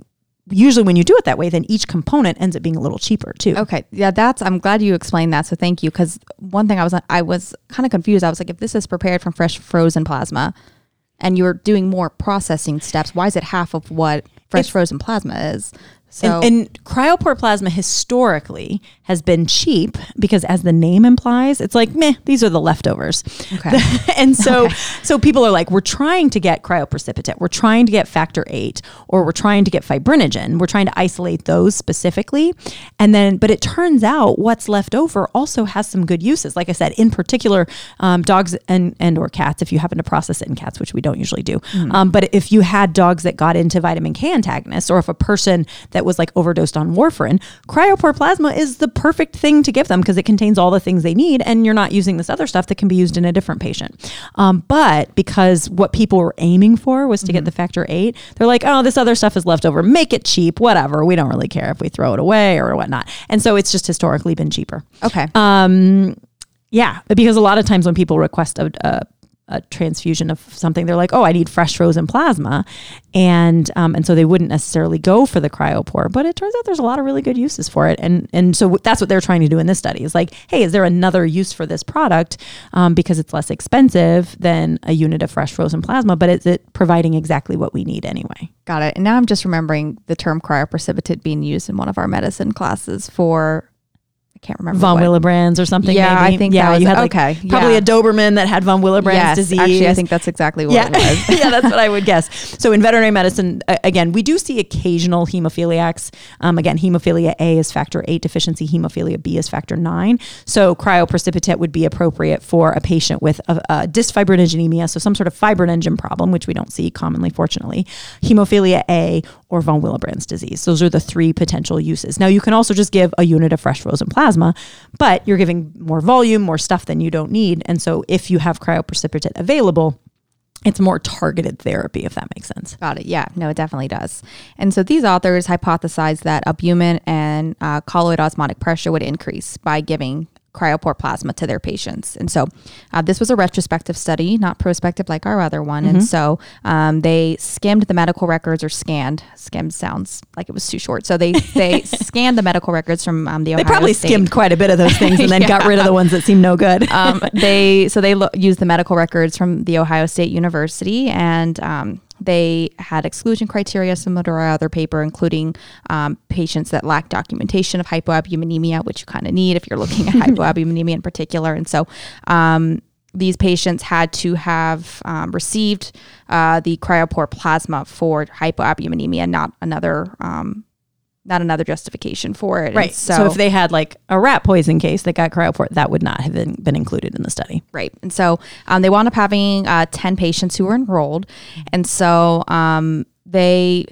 usually when you do it that way then each component ends up being a little cheaper too Okay, yeah, that's. I'm glad you explained that. So thank you. Because one thing I was I was kind of confused. I was like, if this is prepared from fresh frozen plasma, and you're doing more processing steps, why is it half of what fresh It's- frozen plasma is? So and, and cryopoor plasma historically has been cheap because, as the name implies, it's like meh. These are the leftovers. Okay. [laughs] and so, so people are like, we're trying to get cryoprecipitate, we're trying to get factor eight, or we're trying to get fibrinogen. We're trying to isolate those specifically, and then, but it turns out what's left over also has some good uses. Like I said, in particular, um, dogs and and or cats. If you happen to process it in cats, which we don't usually do, um, but if you had dogs that got into vitamin K antagonists, or if a person that was like overdosed on warfarin, cryopoor plasma is the perfect thing to give them because it contains all the things they need, and you're not using this other stuff that can be used in a different patient. Um, but because what people were aiming for was to get the factor eight, they're like, oh, this other stuff is left over. Make it cheap, whatever. We don't really care if we throw it away or whatnot. And so it's just historically been cheaper. okay. Um, yeah, because a lot of times when people request a, a, a transfusion of something, they're like, "Oh, I need fresh frozen plasma," and um, and so they wouldn't necessarily go for the cryopoor. But it turns out there's a lot of really good uses for it, and and so that's what they're trying to do in this study is like, hey, is there another use for this product um, because it's less expensive than a unit of fresh frozen plasma, but is it providing exactly what we need anyway? Got it. And now I'm just remembering the term cryoprecipitate being used in one of our medicine classes for I can't remember Von what. Willebrands or something. Yeah, maybe. I think yeah, that was- you had like okay, probably yeah. a Doberman that had von Willebrand's Yes, disease. actually, I think that's exactly what yeah, it was. [laughs] yeah, that's what I would guess. [laughs] So in veterinary medicine, again, we do see occasional hemophiliacs. Um, again, hemophilia A is factor eight deficiency, hemophilia B is factor nine. So cryoprecipitate would be appropriate for a patient with a, a dysfibrinogenemia, so some sort of fibrinogen problem, which we don't see commonly, fortunately, hemophilia A or von Willebrand's disease. Those are the three potential uses. Now you can also just give a unit of fresh frozen plasma, but you're giving more volume, more stuff than you don't need. And so if you have cryoprecipitate available, it's more targeted therapy, if that makes sense. Got it. Yeah, no, it definitely does. And so these authors hypothesized that albumin and uh, colloid osmotic pressure would increase by giving cryopoor plasma to their patients. And so uh, this was a retrospective study, not prospective like our other one. Mm-hmm. And so um, they skimmed the medical records or scanned. Skimmed sounds like it was too short. So they they [laughs] scanned the medical records from um, the They Ohio probably State. skimmed quite a bit of those things and then [laughs] got rid of the ones that seem no good. um, [laughs] they so they lo- used the medical records from the Ohio State University, and um, they had exclusion criteria similar to our other paper, including um, patients that lack documentation of hypoalbuminemia, which you kind of need if you're looking at [laughs] hypoalbuminemia in particular. And so um, these patients had to have um, received uh, the cryopoor plasma for hypoalbuminemia, not another. Um, not another justification for it. And right. So, if they had like a rat poison case that got cryopoor, that would not have been, been included in the study. Right. And so um, they wound up having uh, 10 patients who were enrolled. And so um, they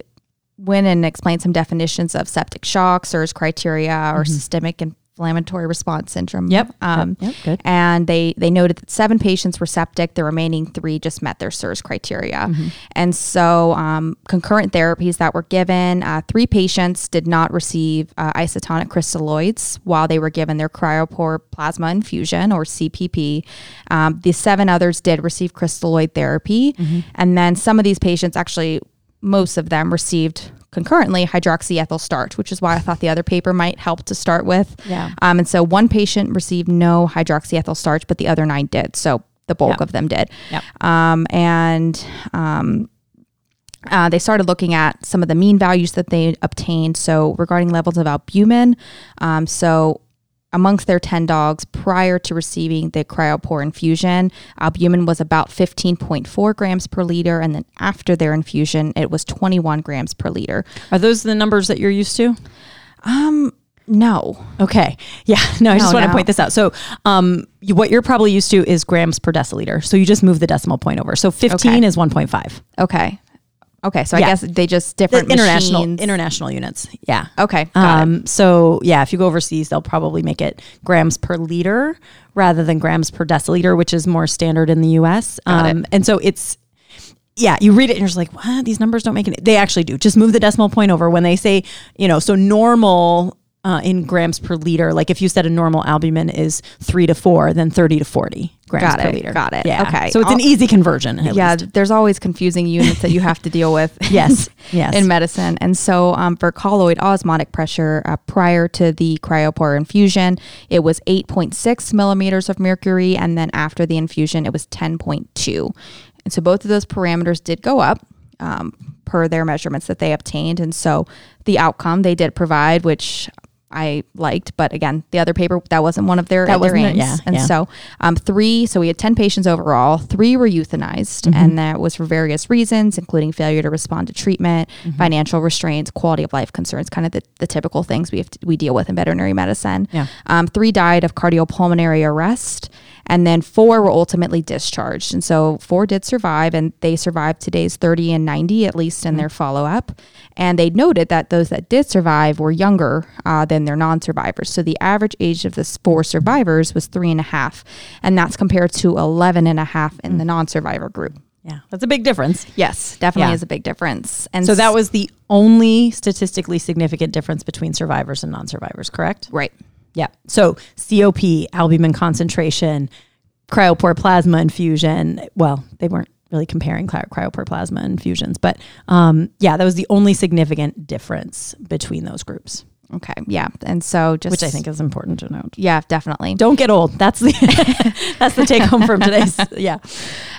went and explained some definitions of septic shock, SIRS criteria, or systemic inflammatory response syndrome. Yep. Um, Yep, good. And they, they noted that seven patients were septic. The remaining three just met their SIRS criteria. Mm-hmm. And so um, concurrent therapies that were given, uh, three patients did not receive uh, isotonic crystalloids while they were given their cryopoor plasma infusion or CPP. Um, the seven others did receive crystalloid therapy. Mm-hmm. And then some of these patients actually, most of them received concurrently hydroxyethyl starch, which is why I thought the other paper might help to start with. Yeah. Um, and so one patient received no hydroxyethyl starch, but the other nine did. So the bulk Yeah. of them did. Yep. Um, and um, uh, they started looking at some of the mean values that they obtained. So regarding levels of albumin, um, so amongst their 10 dogs prior to receiving the cryopoor infusion, albumin was about 15.4 grams per liter. And then after their infusion, it was 21 grams per liter. Are those the numbers that you're used to? Um, no. Okay. Yeah. [laughs] No, I just No, want to point this out. So, um, you, what you're probably used to is grams per deciliter. So you just move the decimal point over. So 15 Okay. is 1.5. Okay. Okay. So I guess they just The different international machines. international units. Yeah. okay. Got it. Um, so yeah, if you go overseas, they'll probably make it grams per liter rather than grams per deciliter, which is more standard in the U.S. Got it. Um, and so it's yeah, you read it and you're just like, what? These numbers don't make any. They actually do. Just move the decimal point over when they say, you know, so normal. Uh, in grams per liter, like if you said a normal albumin is three to four, then thirty to forty grams Got per it, liter. got it. Yeah. Okay. So it's an I'll- easy conversion. at yeah, least. there's always confusing units that you have to deal with. [laughs] Yes. [laughs] Yes. in medicine. And so um, for colloid osmotic pressure uh, prior to the cryopoor infusion, it was 8.6 millimeters of mercury. And then after the infusion, it was 10.2. And so both of those parameters did go up. Um, per their measurements that they obtained. And so the outcome they did provide, which I liked, but again, the other paper that wasn't one of their That their aims. yeah, and yeah. so um, three. So we had ten patients overall. Three were euthanized, Mm-hmm. and that was for various reasons, including failure to respond to treatment, Mm-hmm. financial restraints, quality of life concerns, kind of the, the typical things we have to, we deal with in veterinary medicine. Yeah. Um, three died of cardiopulmonary arrest, and then four were ultimately discharged. And so four did survive, and they survived today's 30 and 90, at least in their follow up. And they noted that those that did survive were younger uh, than their non survivors. So the average age of the four survivors was three and a half, and that's compared to 11 and a half in the non survivor group. Yeah, that's a big difference. Yes, definitely Yeah. is a big difference. And So that was the only statistically significant difference between survivors and non-survivors, correct? right. Yeah. So COP, albumin concentration, cryopoor plasma infusion. Well, they weren't really comparing cry- cryopoor plasma infusions, but um, yeah, that was the only significant difference between those groups, Okay. Yeah. And so just which I think is important to note. yeah, definitely. Don't get old. That's the [laughs] that's the take home from today's. [laughs] Yeah.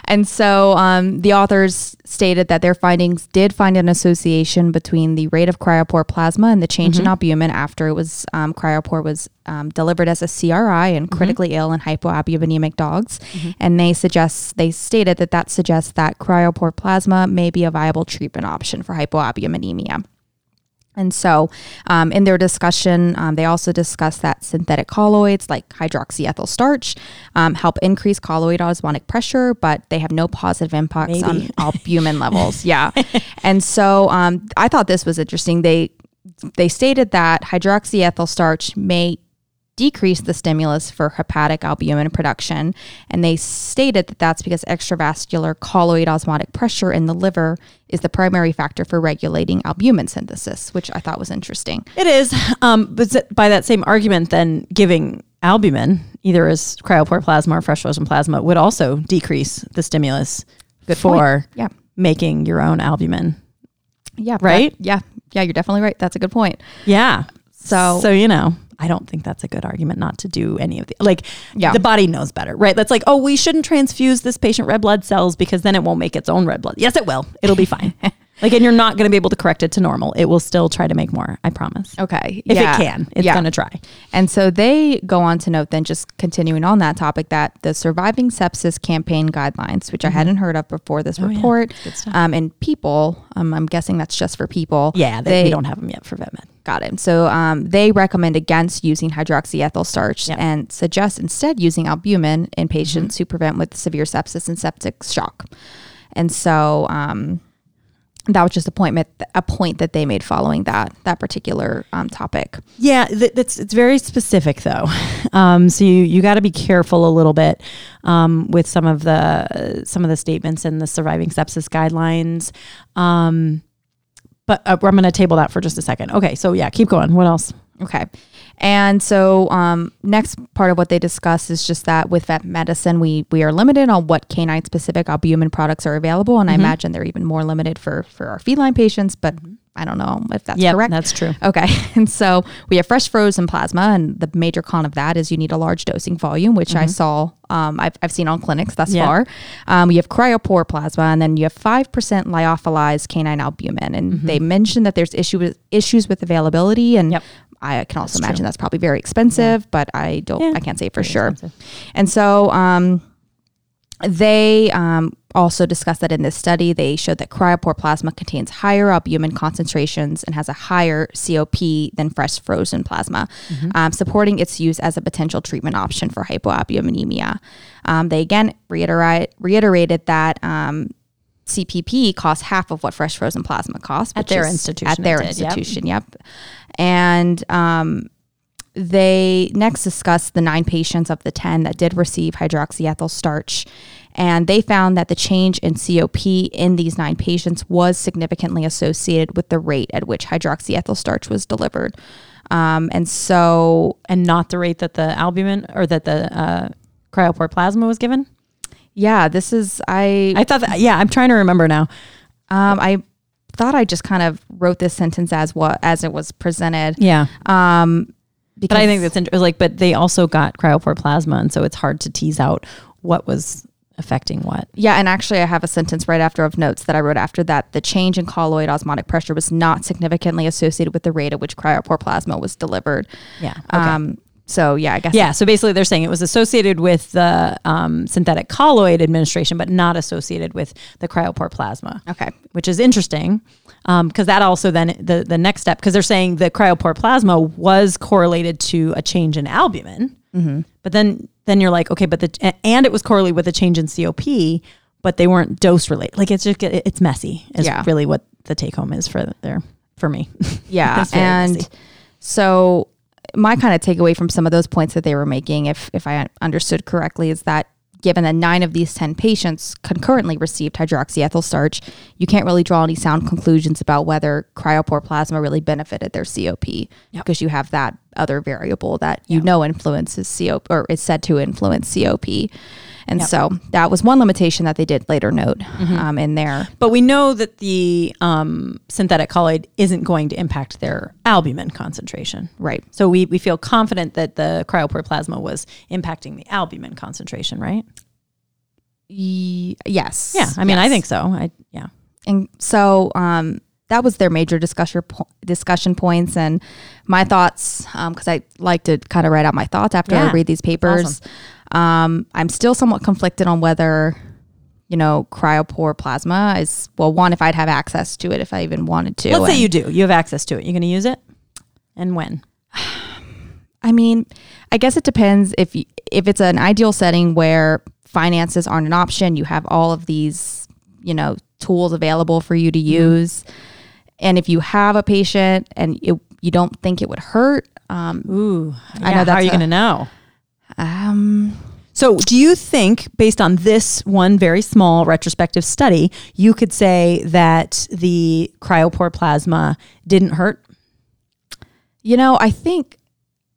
And so um, the authors stated that their findings did find an association between the rate of cryopoor plasma and the change in albumin after it was um, cryopoor was um, delivered as a CRI in critically ill and hypoalbuminemic dogs. And they suggest they stated that that suggests that cryopoor plasma may be a viable treatment option for hypoalbuminemia. And so, um, in their discussion, um, they also discussed that synthetic colloids like hydroxyethyl starch um, help increase colloid osmotic pressure, but they have no positive impacts on albumin [laughs] levels. Yeah, and so um, I thought this was interesting. They they stated that hydroxyethyl starch may decrease the stimulus for hepatic albumin production. And they stated that that's because extravascular colloid osmotic pressure in the liver is the primary factor for regulating albumin synthesis, which I thought was interesting. It is, um, but by that same argument, then giving albumin either as cryopoor plasma or fresh frozen plasma would also decrease the stimulus for Yeah. making your own albumin. Yeah. Right? that- yeah. Yeah. You're definitely right. That's a good point. Yeah. So- so you know, I don't think that's a good argument not to do any of the like. Yeah. the body knows better, right? That's like, oh, we shouldn't transfuse this patient red blood cells because then it won't make its own red blood. Yes, it will. It'll be fine. [laughs] like, and you're not going to be able to correct it to normal. It will still try to make more. I promise. Okay. If yeah. it can, it's Yeah. going to try. And so they go on to note, then just continuing on that topic, that the Surviving Sepsis Campaign guidelines, which I hadn't heard of before this Mm-hmm. Oh, report, stuff. um, and people, um, I'm guessing that's just for people. Yeah, they, we don't have them yet for vet med. Got it. So um, they recommend against using hydroxyethyl starch Yep. and suggest instead using albumin in patients who prevent with severe sepsis and septic shock. And so um, that was just a point, a point that they made following that that particular um, topic. Yeah, th- that's it's very specific though. [laughs] Um, so you you got to be careful a little bit um, with some of the some of the statements in the surviving sepsis guidelines. Um, but uh, I'm going to table that for just a second. Okay, so yeah, keep going. What else? Okay. And so um, next part of what they discuss is just that with vet medicine, we we are limited on what canine specific albumin products are available, and I imagine they're even more limited for for our feline patients. But I don't know if that's Yeah, correct. that's true. Okay. [laughs] And so we have fresh frozen plasma, and the major con of that is you need a large dosing volume, which I saw, um, I've, I've seen on clinics thus Mm-hmm. Yeah. far. Um, we have cryopoor plasma, and then you have 5% lyophilized canine albumin. And Mm-hmm. they mentioned that there's issue with, issues with availability. And Yep. I can also That's imagine true. that's probably very expensive, but I don't, Yeah. I can't say for Pretty sure. expensive. And so, um, they um, also discussed that in this study, they showed that cryopoor plasma contains higher albumin concentrations and has a higher COP than fresh frozen plasma, um, supporting its use as a potential treatment option for hypoalbuminemia. Um, they again reiterate, reiterated that. Um, CPP costs half of what fresh frozen plasma costs At their institution At their it did, yep. institution, yep. And um, they next discussed the nine patients of the 10 that did receive hydroxyethyl starch. And they found that the change in COP in these nine patients was significantly associated with the rate at which hydroxyethyl starch was delivered. Um, and so, And not the rate that the albumin or that the uh, cryopoor plasma was given. yeah, this is, I, I thought that. Yeah, I'm trying to remember now. um, I thought I just kind of wrote this sentence as what, as it was presented. Yeah. Um, because But I think that's interesting. Like, but they also got cryopoor plasma, and so it's hard to tease out what was affecting what? Yeah, and actually, I have a sentence right after of notes that I wrote after that. The change in colloid osmotic pressure was not significantly associated with the rate at which cryopoor plasma was delivered. Yeah. Um. So yeah, I guess. Yeah, so basically they're saying it was associated with the um, synthetic colloid administration, but not associated with the cryopoor plasma. Okay. which is interesting because that also then the the next step because they're saying the cryopoor plasma was correlated to a change in albumin, Mm-hmm. but then then you're like okay, but the and it was correlated with a change in COP, but they weren't dose related. Like it's just it's messy. Is Yeah. really what the take home is for there for me. [laughs] Yeah, and messy. so my kind of takeaway from some of those points that they were making, if if I understood correctly, is that given that nine of these ten patients concurrently received hydroxyethyl starch, you can't really draw any sound conclusions about whether cryopoor plasma really benefited their COP because you have that other variable that you know influences COP or is said to influence COP. And so that was one limitation that they did later note Mm-hmm. um, in there. But we know that the um, synthetic colloid isn't going to impact their albumin concentration. Right. So we, we feel confident that the cryopoor plasma was impacting the albumin concentration, right? Ye- yes. Yeah, I mean, I think so. I yeah. And so um, that was their major discussion po- discussion points and my thoughts because I like to kind of write out my thoughts after Yeah, I read these papers. Um, I'm still somewhat conflicted on whether you know cryopoor plasma is well one if I'd have access to it if I even wanted to. Let's say you do. You have access to it. You're going to use it, and when? [sighs] I mean, I guess it depends if you, if it's an ideal setting where finances aren't an option, you have all of these, you know, tools available for you to use. And if you have a patient and it, you don't think it would hurt, um, Ooh, I know How are you a- going to know? um, So, do you think, based on this one very small retrospective study, you could say that the cryopoor plasma didn't hurt? you know, I think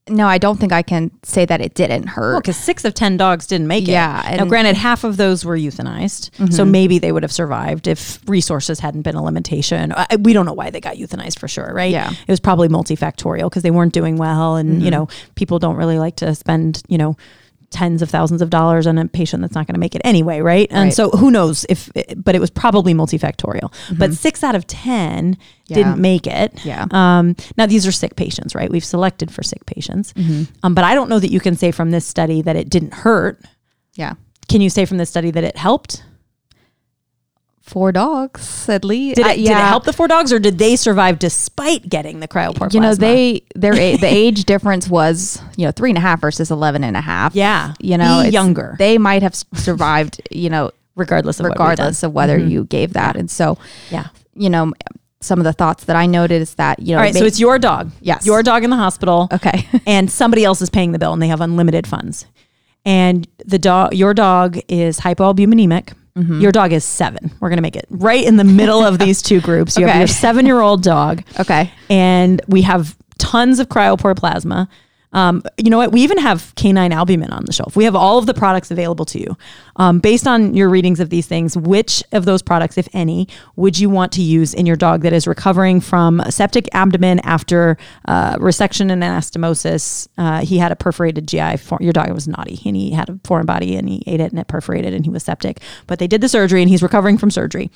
no, I don't think I can say that it didn't hurt. Because six of 10 dogs didn't make it. Yeah, now, and- Mm-hmm. granted, half of those were euthanized. So maybe they would have survived if resources hadn't been a limitation. I- We don't know why they got euthanized for sure, right? Yeah. Mm-hmm. It was probably multifactorial because they weren't doing well. And, you know, people don't really like to spend, you know, tens of thousands of dollars on a patient that's not going to make it anyway, right? And Right. Mm-hmm. so who knows if, but it was probably multifactorial. But six out of 10 Yeah. didn't make it. Yeah. Um, now these are sick patients, right? We've selected for sick patients. Mm-hmm. Um, but I don't know that you can say from this study that it didn't hurt. yeah. Can you say from this study that it helped? Four dogs at least. Did it, Uh, did it help the four dogs, or did they survive despite getting the cryopoor you know they their a- the age [laughs] difference was you know three and a half versus 11 and a half Yeah. you know younger. they might have survived you know regardless of regardless of whether you gave that and so What we've done. yeah. you know some of the thoughts that i noted is that you know All right. may- So it's your dog. Yes. Your dog in the hospital. okay [laughs] and somebody else is paying the bill and they have unlimited funds. And the dog, your dog is hypoalbuminemic. Mm-hmm. Your dog is seven. We're going to make it right in the middle of these two groups. You have [laughs] your seven year old dog. okay and we have tons of cryopoor plasma. Um, you know what? We even have canine albumin on the shelf. We have all of the products available to you. Um, based on your readings of these things, which of those products, if any, would you want to use in your dog that is recovering from septic abdomen after uh, resection and anastomosis? Uh, he had a perforated GI. For, your dog was naughty and he had a foreign body and he ate it and it perforated and he was septic. But they did the surgery and he's recovering from surgery.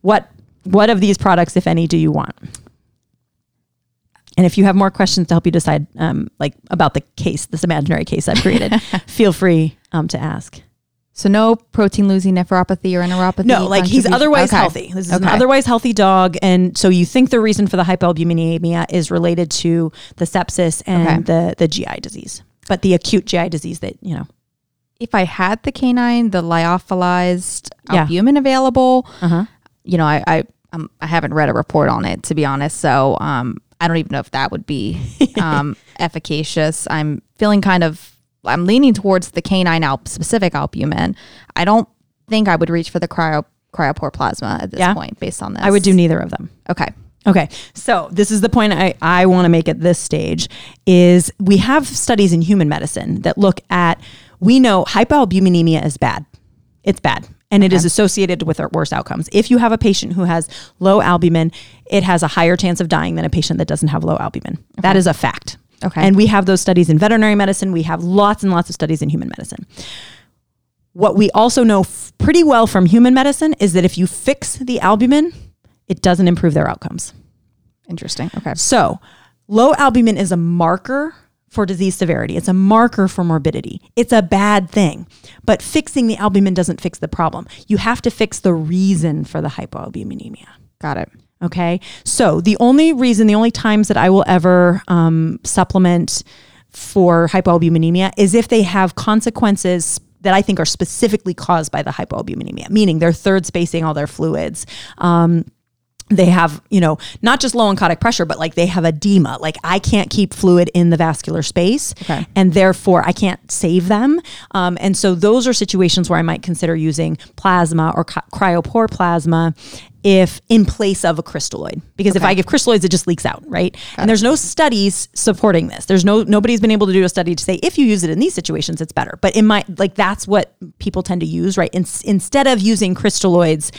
What what of these products, if any, do you want? And if you have more questions to help you decide, um, like about the case, this imaginary case I've created, [laughs] feel free um, to ask. so no protein losing nephropathy or neuropathy No, like he's otherwise Okay. healthy. This is an otherwise healthy dog, and so you think the reason for the hypoalbuminemia is related to the sepsis and the the GI disease, but the acute GI disease that you know. if i had the canine the lyophilized Yeah. albumin available Uh-huh. you know i i um, i haven't read a report on it to be honest so um i don't even know if that would be um [laughs] efficacious i'm feeling kind of i'm leaning towards the canine alp specific albumin i don't think i would reach for the cryo cryopoor plasma at this Yeah. point based on this I would do neither of them. okay Okay, so this is the point I, I want to make at this stage is we have studies in human medicine that look at we know hypoalbuminemia is bad. It's bad. And it is associated with our worse outcomes. If you have a patient who has low albumin, it has a higher chance of dying than a patient that doesn't have low albumin. That is a fact. Okay. And we have those studies in veterinary medicine. We have lots and lots of studies in human medicine what we also know f- pretty well from human medicine is that if you fix the albumin, it doesn't improve their outcomes. Interesting. Okay. So, low albumin is a marker for disease severity. It's a marker for morbidity. It's a bad thing. But fixing the albumin doesn't fix the problem. You have to fix the reason for the hypoalbuminemia. Got it. Okay. So, the only reason, the only times that I will ever um, supplement for hypoalbuminemia is if they have consequences that I think are specifically caused by the hypoalbuminemia, meaning they're third spacing all their fluids. Um, they have, you know, not just low oncotic pressure, but like they have edema. Like I can't keep fluid in the vascular space, Okay. and therefore I can't save them. Um, and so those are situations where I might consider using plasma or cry- cryopoor plasma if in place of a crystalloid. Because if i give crystalloids it just leaks out right? And there's no studies supporting this. There's no nobody's been able to do a study to say if you use it in these situations it's better. But in my like that's what people tend to use right? In, instead of using crystalloids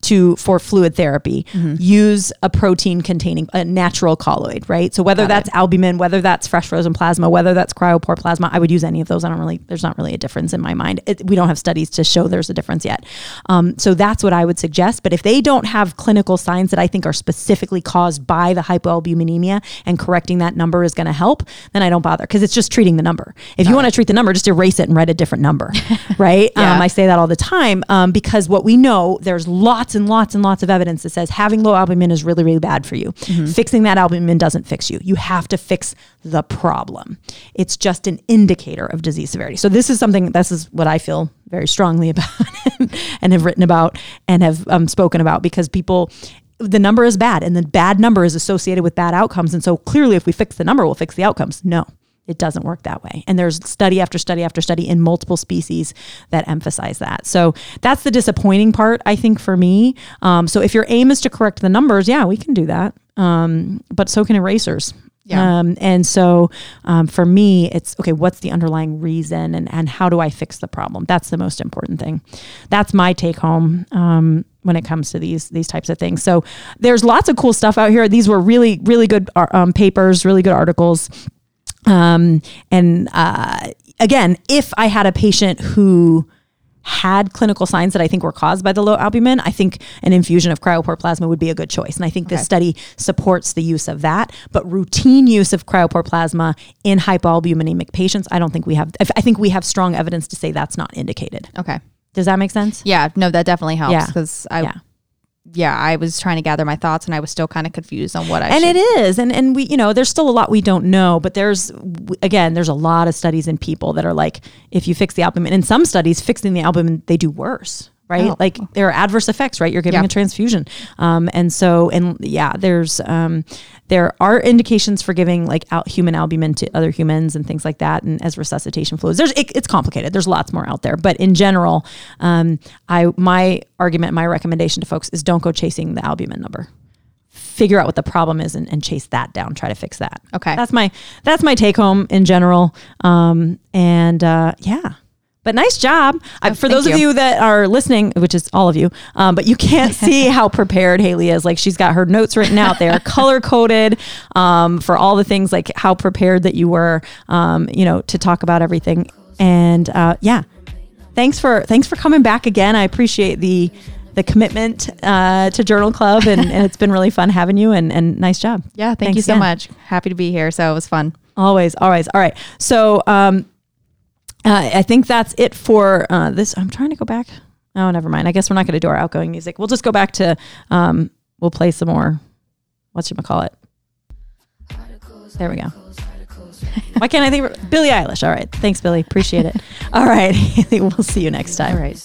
to for fluid therapy use a protein containing a natural colloid right? So whether Got that's albumin whether that's fresh frozen plasma whether that's cryopoor plasma i would use any of those. I don't really there's not really a difference in my mind. It, we don't have studies to show there's a difference yet. Um, so that's what i would suggest. But if they don't have clinical signs that i think are specifically caused by the hypoalbuminemia and correcting that number is going to help then i don't bother because it's just treating the number. If you want to treat the number just erase it and write a different number [laughs] right? Yeah. um, i say that all the time um, because what we know there's lots and lots and lots of evidence that says having low albumin is really really bad for you. Fixing that albumin doesn't fix you. You have to fix the problem. It's just an indicator of disease severity. So this is something this is what i feel very strongly [laughs] about and have written about and have um, spoken about because people the number is bad and the bad number is associated with bad outcomes. And so clearly if we fix the number we'll fix the outcomes. No it doesn't work that way. And there's study after study after study in multiple species that emphasize that. So that's the disappointing part, I think, for me. Um, so if your aim is to correct the numbers, yeah, we can do that. Um, but so can erasers. Yeah. Um, and so um, for me, it's okay, what's the underlying reason and, and how do I fix the problem? That's the most important thing. That's my take home. Um, when it comes to these these types of things, so there's lots of cool stuff out here. These were really really good uh, um, papers, really good articles. Um, and uh, again, if I had a patient who had clinical signs that I think were caused by the low albumin, I think an infusion of cryopoor plasma would be a good choice. And I think this study supports the use of that. But routine use of cryopoor plasma in hypoalbuminemic patients, I don't think we have. I think we have strong evidence to say that's not indicated. Okay. Does that make sense? Yeah. No, that definitely helps Yeah. because I. Yeah. Yeah. I was trying to gather my thoughts and I was still kind of confused on what I and should. it is and and we you know there's still a lot we don't know but there's again there's a lot of studies in people that are like if you fix the albumin in some studies fixing the albumin they do worse right? Oh. like there are adverse effects right? You're giving Yeah. a transfusion. Um, and so and yeah there's um, there are indications for giving like al- human albumin to other humans and things like that. And as resuscitation fluids there's it, it's complicated. There's lots more out there. But in general um, i my argument my recommendation to folks is don't go chasing the albumin number. Figure out what the problem is and, and chase that down. Try to fix that. Okay. that's my that's my take home in general. Um and uh yeah but nice job I, for those of you. you that are listening which is all of you um, but you can't [laughs] see how prepared haley is like she's got her notes written out they are [laughs] color coded um, for all the things like how prepared that you were um, you know to talk about everything and uh, yeah thanks for thanks for coming back again. I appreciate the the commitment uh, to Journal Club, and, and it's been really fun having you. And, and nice job. yeah. Thank Thanks you so again. much. Happy to be here. So it was fun. Always, always. All right. So um, uh, I think that's it for uh, this. I'm trying to go back. Oh, never mind. I guess we're not going to do our outgoing music. We'll just go back to. Um, we'll play some more. What should we call it? There we go. [laughs] Why can't I think of Billie Eilish? All right. Thanks, Billy. Appreciate it. All right. [laughs] We'll see you next time. All right.